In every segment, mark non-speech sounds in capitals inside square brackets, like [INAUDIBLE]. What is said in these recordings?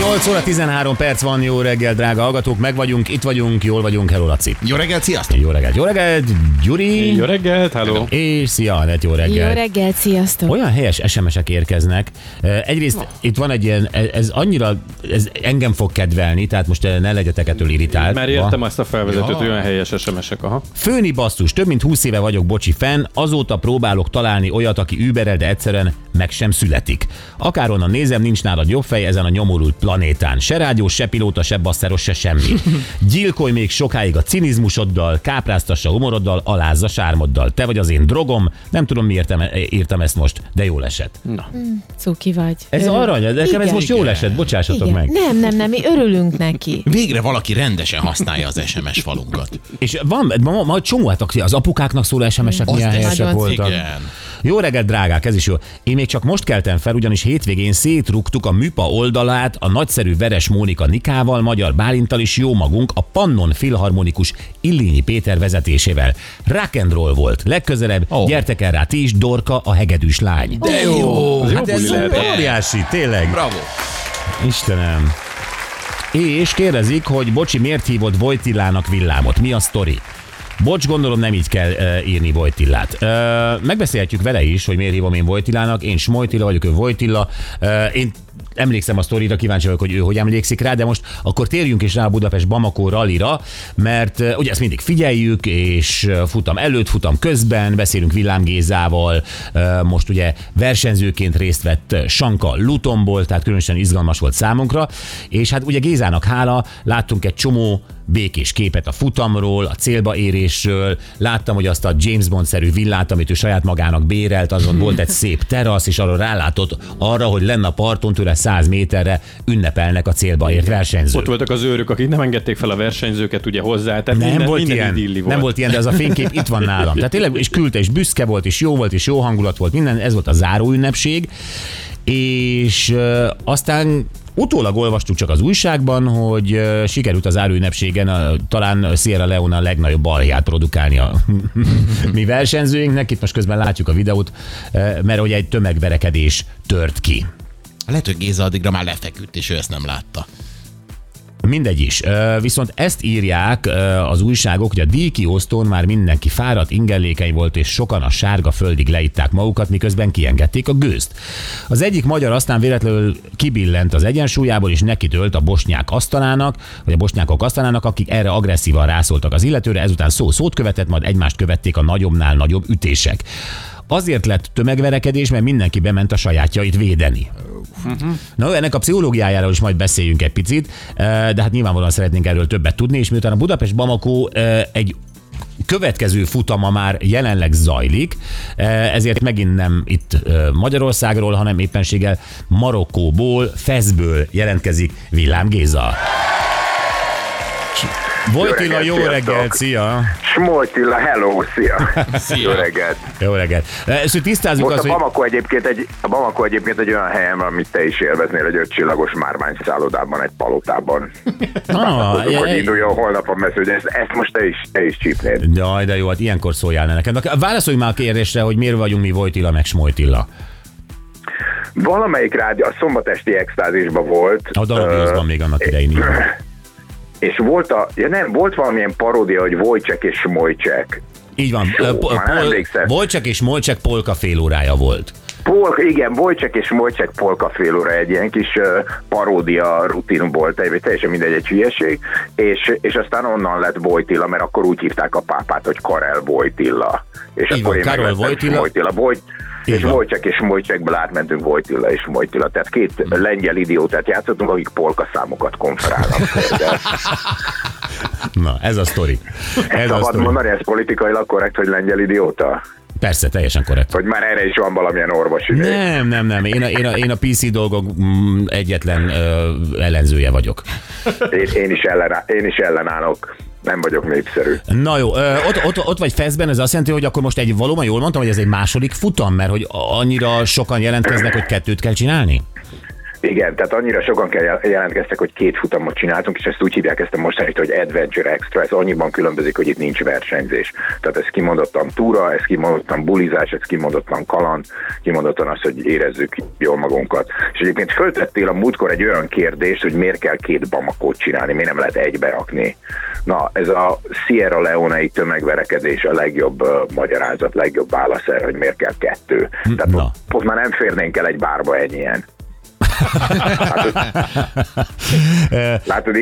8 óra 13 perc van, jó reggel, drága hallgatók, meg vagyunk, itt vagyunk, jól vagyunk, hello Laci. Jó reggelt, sziasztok! Jó reggelt, jó reggelt, Gyuri. Jó reggelt, hello. És szia, Anett, jó reggelt. Jó reggelt, sziasztok! Olyan helyes SMS-ek érkeznek. Egyrészt itt van egy ilyen, ez- ez annyira, ez engem fog kedvelni, tehát most eh, ne legyetek ettől irritált. Már értem azt a felvezetőt, hogy olyan helyes SMS-ek, aha. Főni basszus, több mint 20 éve vagyok bocsi fan, azóta próbálok találni olyat, aki überel, de egyszerűen meg sem születik. Akárhonnan nézem, nincs nálad jobb fej ezen a nyomorult planétán. Se rádió, se pilóta, se basszeros, se semmi. [LAUGHS] Gyilkolj még sokáig a cinizmusoddal, kápráztassa humoroddal, alázza sármoddal. Te vagy az én drogom, nem tudom miért írtam, ezt most, de jól esett. Cuki vagy. Ez Örül- arany, de nekem ez most jól esett, bocsássatok Igen. meg. Nem, nem, nem, mi örülünk neki. [LAUGHS] Végre valaki rendesen használja az SMS falunkat. És van, ma, ma csomó, hát az apukáknak szóló SMS-ek milyen Azt helyesek voltak. Igen. Jó reggelt, drágák, ez is jó. Én még csak most keltem fel, ugyanis hétvégén szétrugtuk a műpa oldalát a nagyszerű Veres Mónika Nikával, Magyar Bálintal is jó magunk, a Pannon Filharmonikus Illényi Péter vezetésével. Rock and roll volt. Legközelebb oh. Gyertek el rá ti is, Dorka, a hegedűs lány. De jó! Hát ez óriási, tényleg. Bravo! Istenem. És kérdezik, hogy bocsi, miért hívott Vojtillának villámot? Mi a sztori? Bocs, gondolom nem így kell uh, írni Vojtillát. Uh, megbeszélhetjük vele is, hogy miért hívom én Vojtillának. Én Smojtilla vagyok, ő Vojtilla. Uh, én emlékszem a sztorira, kíváncsi vagyok, hogy ő hogy emlékszik rá, de most akkor térjünk is rá a Budapest Bamako rallira, mert ugye ezt mindig figyeljük, és futam előtt, futam közben, beszélünk Villám Gézával, most ugye versenyzőként részt vett Sanka Lutomból, tehát különösen izgalmas volt számunkra, és hát ugye Gézának hála, láttunk egy csomó békés képet a futamról, a célba érésről. Láttam, hogy azt a James Bond-szerű villát, amit ő saját magának bérelt, azon volt egy [LAUGHS] szép terasz, és arról rálátott arra, hogy lenne a parton tőle 100 méterre ünnepelnek a célba ért versenyzők. Ott voltak az őrök, akik nem engedték fel a versenyzőket ugye hozzá, tehát Nem minden, volt minden ilyen, volt. nem volt ilyen, de az a fénykép itt van nálam. Tehát tényleg, és küldte, és büszke volt, és jó volt, és jó hangulat volt, minden, ez volt a záró ünnepség. És uh, aztán utólag olvastuk csak az újságban, hogy sikerült az záróünnepségen uh, talán Sierra Leone a legnagyobb balhját produkálni a [LAUGHS] mi versenyzőinknek. Itt most közben látjuk a videót, mert ugye egy tömegverekedés tört ki. Lehet, hogy Géza addigra már lefeküdt, és ő ezt nem látta. Mindegy is. Viszont ezt írják az újságok, hogy a díjkiosztón már mindenki fáradt, ingellékeny volt, és sokan a sárga földig leitták magukat, miközben kiengedték a gőzt. Az egyik magyar aztán véletlenül kibillent az egyensúlyából, és neki tölt a bosnyák asztalának, vagy a bosnyákok asztalának, akik erre agresszívan rászóltak az illetőre, ezután szó szót követett, majd egymást követték a nagyobbnál nagyobb ütések. Azért lett tömegverekedés, mert mindenki bement a sajátjait védeni. Na, ennek a pszichológiájáról is majd beszéljünk egy picit, eh, de hát nyilvánvalóan szeretnénk erről többet tudni, és miután a Budapest Bamako eh, egy következő futama már jelenleg zajlik, eh, ezért megint nem itt Magyarországról, hanem éppenséggel Marokkóból, Feszből jelentkezik Villám Géza. Vojtila, jó reggelt, reggelt, szia! Smoltilla, hello, szia! [LAUGHS] Szia. Jó reggelt! Jó reggelt. És hogy tisztázzuk Most azt, a hogy... Bamako egyébként egy, a Bamako egyébként egy olyan helyem, amit te is élveznél, egy ötcsillagos márvány szállodában, egy palotában. [LAUGHS] Ah, Tudjuk, hogy induljon holnap a mesző, de ezt, ezt most te is, te is csípnéd. Jaj, de jó, hát ilyenkor szóljál ne nekem. Válaszolj már a kérdésre, hogy miért vagyunk mi Vojtila meg Smojtilla. Valamelyik rádió, a szombatesti extázisban volt. A Dalabiozban még annak idején. [LAUGHS] És volt a, ja nem, volt valamilyen paródia, hogy Wojciech és Smojcsek. Így van. Volcsek és Molcsek polka fél órája volt. Polka, igen, Wojciech és Wojciech polka fél óra egy ilyen kis paródia rutin volt, teljesen mindegy, egy hülyeség, és, és aztán onnan lett Wojtilla, mert akkor úgy hívták a pápát, hogy Karel Wojtilla. És Így van, Karol meglettem Wojtyla. Wojtyla. Vojt, Így és van. Wojciech és Wojciechből átmentünk Wojtilla és Wojtilla. Tehát két lengyel idiótát játszottunk, akik polka számokat konferálnak. De Na, ez a sztori. Ez a szabad sztori. mondani, ez politikailag korrekt, hogy lengyel idióta? Persze, teljesen korrekt. Vagy már erre is van valamilyen orvosi vég? Nem, nem, nem. Én a, én a, én a PC dolgok mm, egyetlen ö, ellenzője vagyok. Én, én, is ellená, én is ellenállok. Nem vagyok népszerű. Na jó, ö, ott, ott, ott vagy Feszben, ez azt jelenti, hogy akkor most egy valóban jól mondtam, hogy ez egy második futam, mert hogy annyira sokan jelentkeznek, hogy kettőt kell csinálni? Igen, tehát annyira sokan kell jel- jelentkeztek, hogy két futamot csináltunk, és ezt úgy hívják ezt a mostanit, hogy Adventure Extra, ez annyiban különbözik, hogy itt nincs versenyzés. Tehát ez kimondottan túra, ez kimondottan bulizás, ez kimondottan kaland, kimondottan az, hogy érezzük jól magunkat. És egyébként föltettél a múltkor egy olyan kérdést, hogy miért kell két bamakót csinálni, miért nem lehet egybe rakni. Na, ez a Sierra Leone-i tömegverekedés a legjobb uh, magyarázat, legjobb válasz erre, hogy miért kell kettő. Tehát Na. ott, ott már nem férnénk el egy bárba ennyien. Látod,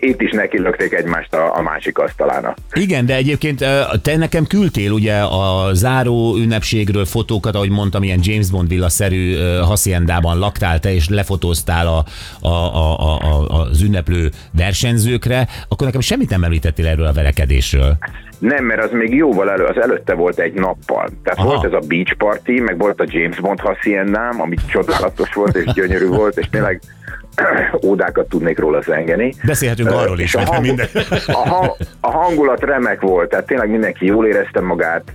itt is neki lökték egymást a, a másik asztalának. Igen, de egyébként te nekem küldtél ugye a záró ünnepségről fotókat, ahogy mondtam, ilyen James Bond villaszerű haciendában laktál te, és lefotóztál a, a, a, a, az ünneplő versenyzőkre, akkor nekem semmit nem említettél erről a verekedésről. Nem, mert az még jóval elő, az előtte volt egy nappal. Tehát. Aha. volt ez a beach party, meg volt a James Bond haciendám, ami csodálatos volt és gyönyörű volt, és tényleg [CLEARS THROAT] ódákat tudnék róla zengeni. Beszélhetünk arról is, hogy hang, minden. a, hang, a hangulat remek volt, tehát tényleg mindenki jól érezte magát,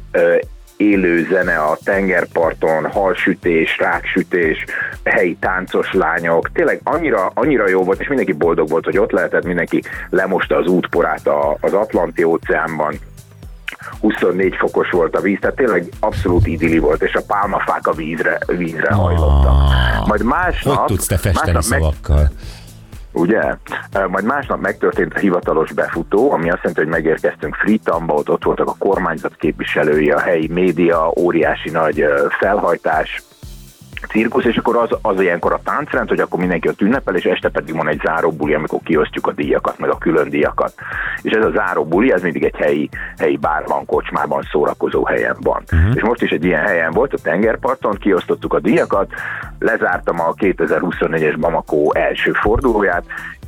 élő zene a tengerparton, halsütés, ráksütés, helyi táncos lányok, tényleg annyira, annyira jó volt, és mindenki boldog volt, hogy ott lehetett, mindenki lemosta az útporát a, az Atlanti óceánban, 24 fokos volt a víz, tehát tényleg abszolút idilli volt, és a pálmafák a vízre, vízre hajlottak. Majd másnap... Hogy tudsz te festeni meg- szavakkal? Ugye? Majd másnap megtörtént a hivatalos befutó, ami azt jelenti, hogy megérkeztünk Freetamba, ott, ott voltak a kormányzat képviselői, a helyi média, óriási nagy felhajtás, cirkusz, és akkor az, az ilyenkor a táncrend, hogy akkor mindenki ott ünnepel, és este pedig van egy záró buli, amikor kiosztjuk a díjakat, meg a külön díjakat. És ez a záró buli, ez mindig egy helyi, helyi bárban, kocsmában, szórakozó helyen van. Uh-huh. És most is egy ilyen helyen volt, a tengerparton, kiosztottuk a díjakat, lezártam a 2024-es Bamako első fordulóját,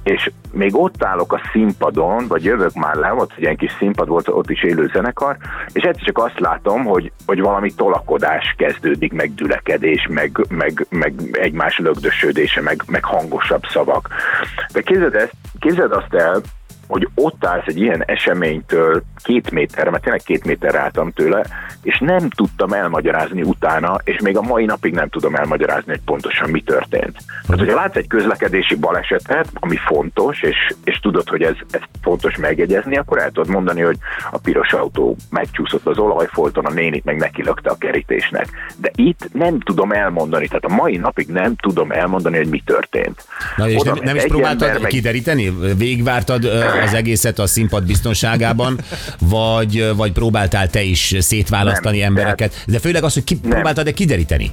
és még ott állok a színpadon, vagy jövök már le, ott egy ilyen kis színpad volt, ott is élő zenekar, és egyszer csak azt látom, hogy, hogy valami tolakodás kezdődik, meg dülekedés, meg, meg, meg egymás lögdösödése, meg, meg hangosabb szavak. De képzeld, ezt, képzeld azt el, hogy ott állsz egy ilyen eseménytől két méterre, mert tényleg két méterre álltam tőle, és nem tudtam elmagyarázni utána, és még a mai napig nem tudom elmagyarázni, hogy pontosan mi történt. Tehát, hogyha látsz egy közlekedési balesetet, ami fontos, és, és tudod, hogy ez, ez fontos megjegyezni, akkor el tudod mondani, hogy a piros autó megcsúszott az olajfolton, a nénit meg neki lökte a kerítésnek. De itt nem tudom elmondani, tehát a mai napig nem tudom elmondani, hogy mi történt. Na és Oda nem, nem is próbáltad meg- kideríteni? Végigvártad ö, az egészet a színpad biztonságában, vagy, vagy próbáltál te is szétválasztani Nem, embereket? De főleg az, hogy ki próbáltad-e kideríteni?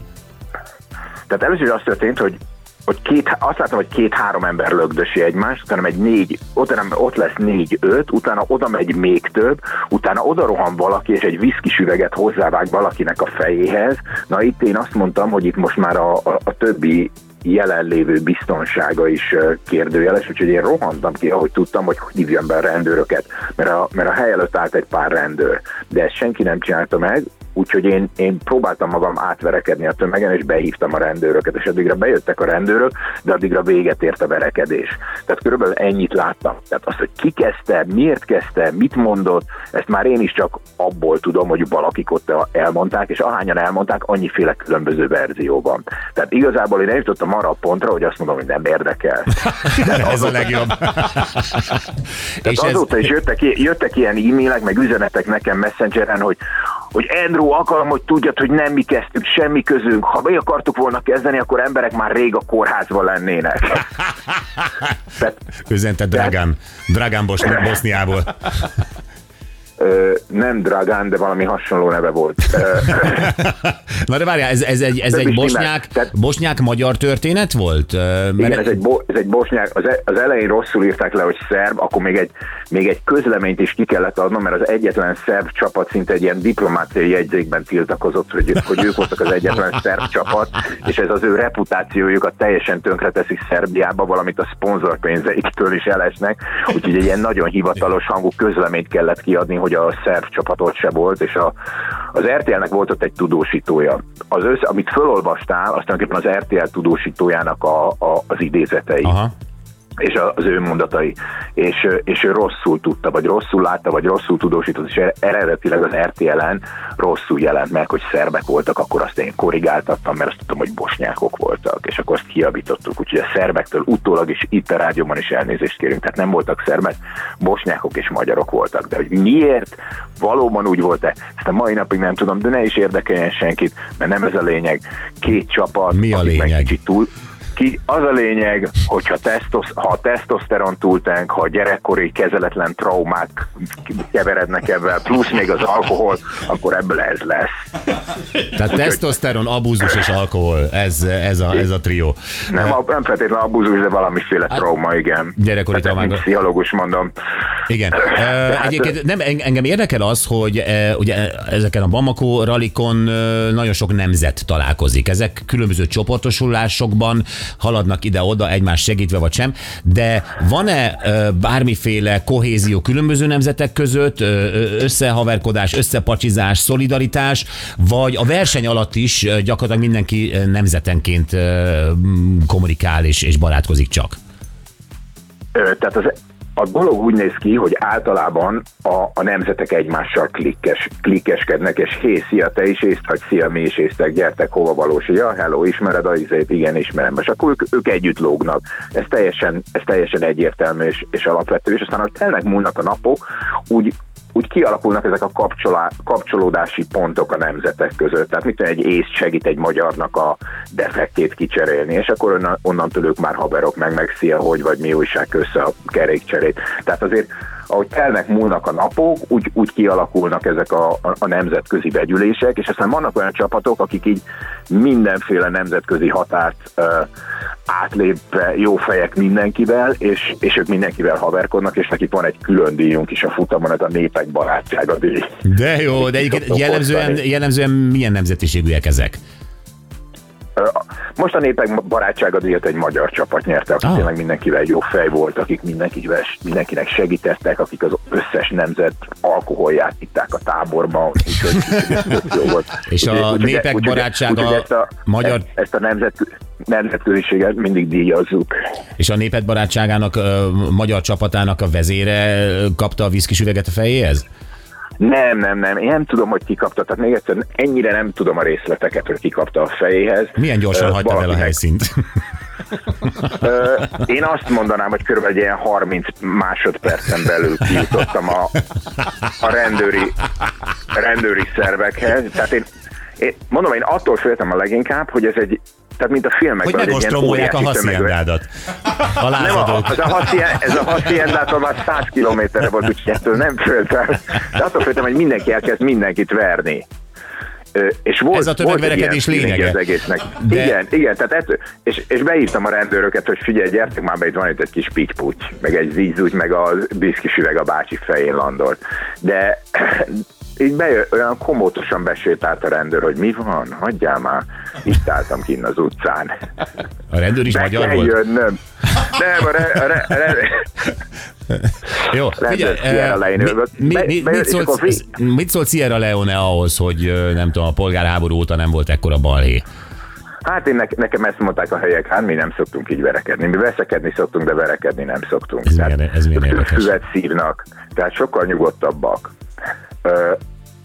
Tehát először az történt, hogy hogy két, azt látom, hogy két-három ember lögdösi egymást, utána egy négy, utána ott lesz négy-öt, utána oda megy még több, utána oda rohan valaki, és egy viszkis üveget hozzávág valakinek a fejéhez. Na itt én azt mondtam, hogy itt most már a, a, a többi jelenlévő biztonsága is kérdőjeles, úgyhogy én rohantam ki, ahogy tudtam, hogy hívjam be a rendőröket, mert a, mert a hely előtt állt egy pár rendőr, de ezt senki nem csinálta meg, úgyhogy én, én próbáltam magam átverekedni a tömegen, és behívtam a rendőröket, és addigra bejöttek a rendőrök, de addigra véget ért a verekedés. Tehát körülbelül ennyit láttam. Tehát azt, hogy ki kezdte, miért kezdte, mit mondott, ezt már én is csak abból tudom, hogy valakik ott elmondták, és ahányan elmondták, annyiféle különböző verzió van. Tehát igazából én eljutottam arra a pontra, hogy azt mondom, hogy nem érdekel. [LAUGHS] Ez a legjobb. Tehát és ez, azóta is jöttek, jöttek ilyen e-mailek, meg üzenetek nekem messengeren, hogy hogy Andrew, akarom, hogy tudjad, hogy nem mi kezdtük, semmi közünk. Ha mi akartuk volna kezdeni, akkor emberek már rég a kórházban lennének. [LAUGHS] Üzente Dragán, Dragán Bos- Boszniából. ö, nem Dragán, de valami hasonló neve volt. [LAUGHS] Na de várjál, ez, ez egy, ez egy bosnyák. Tehát- bosnyák-magyar történet volt? Ö, Igen, ez egy, bo- ez egy bosnyák, az, e- az elején rosszul írták le, hogy szerb, akkor még egy, még egy közleményt is ki kellett adnom, mert az egyetlen szerb csapat szinte egy ilyen diplomáciai jegyzékben tiltakozott, hogy, hogy ők voltak az egyetlen szerb csapat, és ez az ő reputációjukat teljesen tönkreteszi Szerbiába, valamint a szponzorpénzeiktől is elesnek, úgyhogy egy ilyen nagyon hivatalos hangú közleményt kellett kiadni, hogy a szerb csapatot se volt, és a, az RTL-nek volt ott egy tudósítója. Az össze, amit fölolvastál, azt tulajdonképpen az RTL tudósítójának a, a, az idézetei. Aha. És az ő mondatai, és, és ő rosszul tudta, vagy rosszul látta, vagy rosszul tudósított, és eredetileg az RTL-en rosszul jelent meg, hogy szerbek voltak, akkor azt én korrigáltattam, mert azt tudtam, hogy bosnyákok voltak, és akkor azt kiabítottuk, úgyhogy a szerbektől utólag is itt a rádióban is elnézést kérünk, tehát nem voltak szerbek, bosnyákok és magyarok voltak, de hogy miért? Valóban úgy volt-e, ezt a mai napig nem tudom, de ne is érdekeljen senkit, mert nem ez a lényeg. Két csapat, Mi a lényeg? kicsit túl, ki, az a lényeg, hogyha tesztosz, ha a tesztoszteron túltánk, ha a gyerekkori kezeletlen traumák keverednek ebben, plusz még az alkohol, akkor ebből ez lesz. Tehát tesztoszteron, abúzus és alkohol, ez, ez, a, ez a trió. Nem, a, nem feltétlenül abúzus, de valamiféle trauma, igen. Gyerekkori Tehát, traumák. pszichológus mondom. Igen. [LAUGHS] Uh, egyébként nem, en- engem érdekel az, hogy uh, ugye ezeken a Bamako ralikon nagyon sok nemzet találkozik. Ezek különböző csoportosulásokban haladnak ide-oda, egymás segítve vagy sem, de van-e bármiféle kohézió különböző nemzetek között, összehaverkodás, összepacsizás, szolidaritás, vagy a verseny alatt is gyakorlatilag mindenki nemzetenként kommunikál és, és barátkozik csak? Tehát az, a dolog úgy néz ki, hogy általában a, a nemzetek egymással klikkes, klikkeskednek, és hé, szia, te is észt, vagy szia, mi is észtek, gyertek, hova valós, ja, hello, ismered a izét, igen, ismerem, és akkor ők, ők együtt lógnak. Ez teljesen, ez teljesen egyértelmű és, és alapvető, és aztán, hogy telnek múlnak a napok, úgy, úgy kialakulnak ezek a kapcsolá, kapcsolódási pontok a nemzetek között. Tehát mit egy ész segít egy magyarnak a defektét kicserélni, és akkor onnan, onnantól ők már haverok meg, meg szia, hogy vagy mi újság össze a kerékcserét. Tehát azért ahogy telnek múlnak a napok, úgy, úgy kialakulnak ezek a, a, a nemzetközi vegyülések, és aztán vannak olyan csapatok, akik így mindenféle nemzetközi határt uh, átlépve jó fejek mindenkivel, és, és ők mindenkivel haverkodnak, és nekik van egy külön díjunk is a futamon, ez a népek barátsága díj. De jó, de egyébként jellemzően, jellemzően milyen nemzetiségűek ezek? Most a népek barátsága díjat egy magyar csapat nyerte, aki Ah. tényleg mindenkivel jó fej volt, akik mindenkivel, mindenkinek segítettek, akik az összes nemzet alkoholját itták a táborban, úgyhogy [LAUGHS] jó volt. És a úgyhogy- népek úgyhogy- barátsága úgyhogy ezt a, magyar- Ezt, a nemzet, nemzetköziséget mindig díjazzuk. És a néped barátságának, ö, magyar csapatának a vezére kapta a viszkis üveget a fejéhez? Nem, nem, nem. Én nem tudom, hogy ki kapta. Tehát még egyszer, ennyire nem tudom a részleteket, hogy ki kapta a fejéhez. Milyen gyorsan hagyta el a helyszínt? [LAUGHS] Én azt mondanám, hogy kb. egy ilyen 30 másodpercen belül kijutottam a, a rendőri, rendőri szervekhez. Tehát én, én, mondom, én attól féltem a leginkább, hogy ez egy, tehát mint a filmekben, Hogy megostromolják a hasziendádat. A nem, a, lázadók. az a, hasszien, ez a hassziendától már 100 kilométerre volt, úgyhogy ettől nem féltem. De attól féltem, hogy mindenki elkezd mindenkit verni. És volt, Ez a tömegverekedés lényege. Az egésznek. De-. Igen, igen, tehát ettől, és, és beírtam a rendőröket, hogy figyelj, gyertek már be, itt van itt egy kis pityputy, meg egy vízúgy, meg a biszkis üveg a bácsi fején landolt. De így bejö, olyan komótosan besétált a rendőr, hogy mi van, hagyjál már. Itt álltam kinn az utcán. A rendőr is Be magyar volt? jönnöm. Nem, a, re, a, re, a re, Jó, figyelj, eh, mi, mi, Be- mit, szólt, mit szólt Sierra Leone ahhoz, hogy ö, nem tudom, a polgárháború óta nem volt ekkora balhé? Hát én ne, nekem ezt mondták a helyek, hát mi nem szoktunk így verekedni. Mi veszekedni szoktunk, de verekedni nem szoktunk. Ez Tehát milyen- ez milyen érdekes. Füvet szívnak, tehát sokkal nyugodtabbak.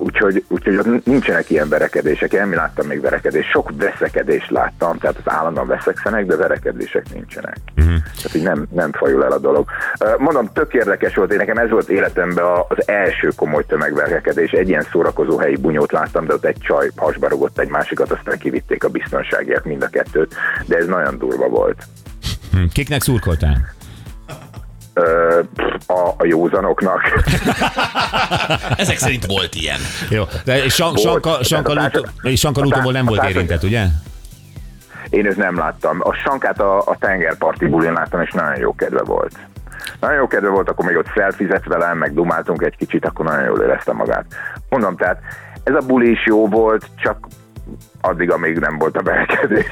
Úgyhogy, úgyhogy ott nincsenek ilyen verekedések. Én láttam még verekedés. Sok veszekedést láttam, tehát az állandóan veszekszenek, de verekedések nincsenek. Uh-huh. Tehát így nem, nem fajul el a dolog. Mondom, tök érdekes volt, én nekem ez volt életemben az első komoly tömegverekedés. Egy ilyen szórakozó helyi bunyót láttam, de ott egy csaj hasba rugott egy másikat, aztán kivitték a biztonságért mind a kettőt, de ez nagyon durva volt. Hm, Kiknek szurkoltál? A, a józanoknak. [LAUGHS] Ezek szerint volt ilyen. Jó, de. Sanka, Sanka, Lútóból nem volt érintett, ugye? Én őt nem láttam. A sankát a, a tengerparti bulin láttam, és nagyon jó kedve volt. Nagyon jó kedve volt, akkor még ott szelfizett velem, meg dumáltunk egy kicsit, akkor nagyon jól érezte magát. Mondom, tehát ez a buli is jó volt, csak addig, amíg nem volt a belekedés.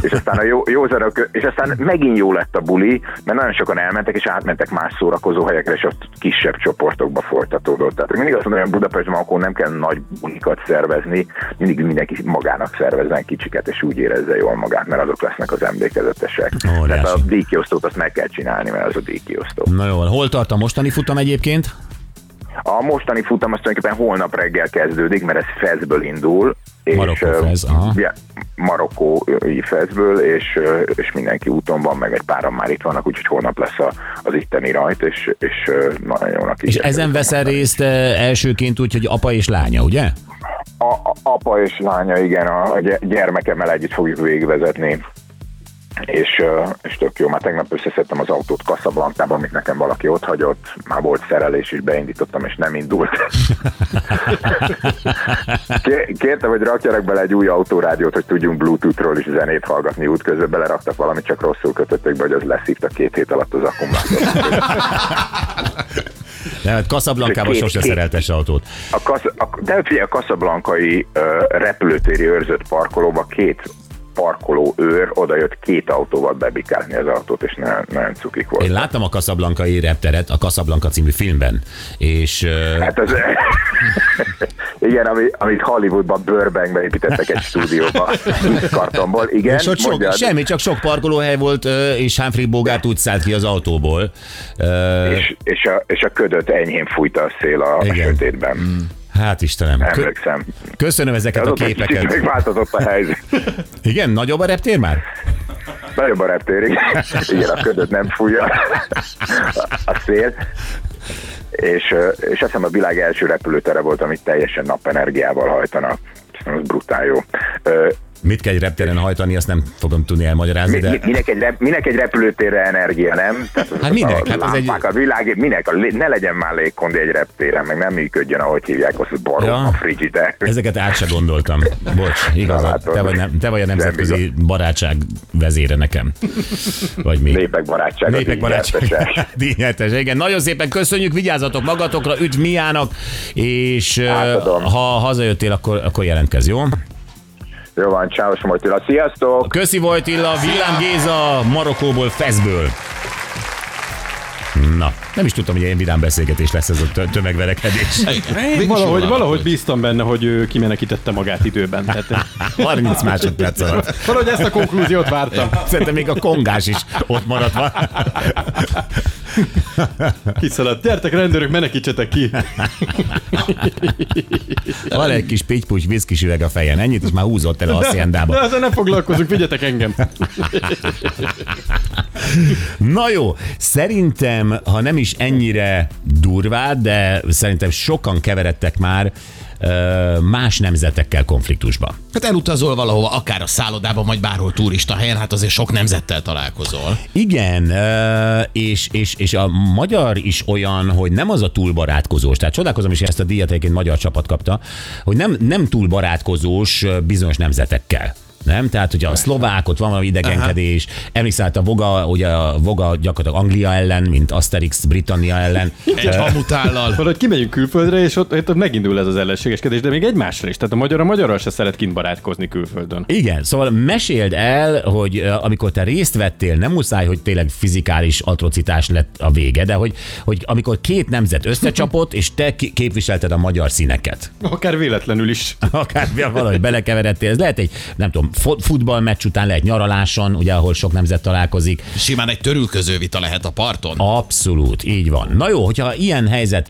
és aztán a jó, jó és aztán megint jó lett a buli, mert nagyon sokan elmentek, és átmentek más szórakozó helyekre, és ott kisebb csoportokba folytatódott. Tehát mindig azt mondom, hogy Budapestben akkor nem kell nagy bulikat szervezni, mindig mindenki magának szervezzen kicsiket, és úgy érezze jól magát, mert azok lesznek az emlékezetesek. Óriási. Tehát a díjkiosztót azt meg kell csinálni, mert az a díjkiosztó. Na jó, hol tart a mostani futam egyébként? A mostani futam az tulajdonképpen holnap reggel kezdődik, mert ez Fezből indul. Marokkó ö, Fez, aha. Ja, marokkói Fezből, és, és mindenki úton van, meg egy páran már itt vannak, úgyhogy holnap lesz a, az itteni rajt, és, és nagyon jónak És ezen veszel részt elsőként úgy, hogy apa és lánya, ugye? A, a, apa és lánya, igen, a, a gy- gyermekemmel együtt fogjuk végigvezetni. És, ö, és tök jó, már tegnap összeszedtem az autót Casablancában, amit nekem valaki ott hagyott, már volt szerelés is, beindítottam, és nem indult. [LAUGHS] Ké- Kértem, hogy rakjanak bele egy új autórádiót, hogy tudjunk Bluetoothról is zenét hallgatni útközben, beleraktak valamit, csak rosszul kötötték be, hogy az leszívta két hét alatt az akkumulátor. De hát Casablancában Két- sose szereltes autót. A kasz, a, de figyelj, a kaszablankai uh, repülőtéri őrzött parkolóba két parkoló őr oda jött két autóval bebikázni az autót, és nagyon, nagyon cukik volt. Én láttam a Casablancai repteret a Casablanca című filmben, és Hát az, [LAUGHS] igen, ami, amit Hollywoodban Burbankben építettek egy stúdióba, [LAUGHS] kartonból, igen. és ott sok, semmi, csak sok parkolóhely volt, és Humphrey Bogart úgy szállt ki az autóból. És, és, a, és a ködöt enyhén fújta a szél a, a Igen. sötétben. Hát Istenem, Emlékszem. köszönöm ezeket a Azóta képeket. megváltozott a helyzet. [LAUGHS] Igen, nagyobb a reptér már? Nagyobb a reptér, igen. [LAUGHS] igen, a ködöt nem fújja a szél. És, és azt hiszem a világ első repülőtere volt, amit teljesen napenergiával hajtanak. Az brutál jó. Mit kell egy reptéren hajtani, azt nem fogom tudni elmagyarázni, mi- de... mi- Minek egy, rep, minek egy repülőtérre energia, nem? Tehát Hát minek? A Hát az egy- a világ, minek? A, ne legyen már légkondi egy reptéren, meg nem működjön, ahogy hívják, az barom, Ja. a frigider. Ezeket át se gondoltam. Bocs, igazad. Te vagy, nem, te vagy a nemzetközi Nem barátság vezére nekem. Vagy mi? Népek barátsága. Népek barátság. Díjnyertes, [LAUGHS] igen. Nagyon szépen köszönjük, vigyázzatok magatokra, üdv Miának, és Átadom. ha hazajöttél, akkor, akkor jelentkezz, jó? Jó van, Csáos Mojtila, sziasztok! Köszi Vojtilla, Villám Géza, Marokkóból, Fezből. Na, nem is tudtam, hogy ilyen vidám beszélgetés lesz ez a tö- tömegverekedés. Én valahogy, valahogy bíztam benne, hogy ő kimenekítette magát időben. Tehát, 30 másodperc alatt. valahogy ezt a konklúziót vártam. Szerintem még a kongás is ott maradt van. Kiszaladt. Gyertek rendőrök, menekítsetek ki. Van egy kis pitypucs viszkis üveg a fejen, ennyit is már húzott el a De haciendába. ezzel nem foglalkozunk, vigyetek engem. Na jó, szerintem, ha nem is ennyire durvá, de szerintem sokan keveredtek már más nemzetekkel konfliktusba. Hát elutazol valahova, akár a szállodában, vagy bárhol turista helyen, hát azért sok nemzettel találkozol. Igen, és, és, és a magyar is olyan, hogy nem az a túl barátkozós, tehát csodálkozom is, ezt a díjat egyébként magyar csapat kapta, hogy nem, nem túl barátkozós bizonyos nemzetekkel. Nem? Tehát, hogy a szlovák, ott van valami idegenkedés. Emlékszel, hát a Voga, ugye a Voga gyakorlatilag Anglia ellen, mint Asterix Britannia ellen. Egy hamutállal. Valahogy kimegyünk külföldre, és ott, ott megindul ez az ellenségeskedés, de még egymásra is. Tehát a magyar a magyarral se szeret kint barátkozni külföldön. Igen, szóval meséld el, hogy amikor te részt vettél, nem muszáj, hogy tényleg fizikális atrocitás lett a vége, de hogy, hogy amikor két nemzet összecsapott, és te képviselted a magyar színeket. Akár véletlenül is. Akár valahogy belekeveredtél, ez lehet egy, nem tudom, futballmeccs után lehet nyaraláson, ugye, ahol sok nemzet találkozik. Simán egy törülköző vita lehet a parton. Abszolút, így van. Na jó, hogyha ilyen helyzet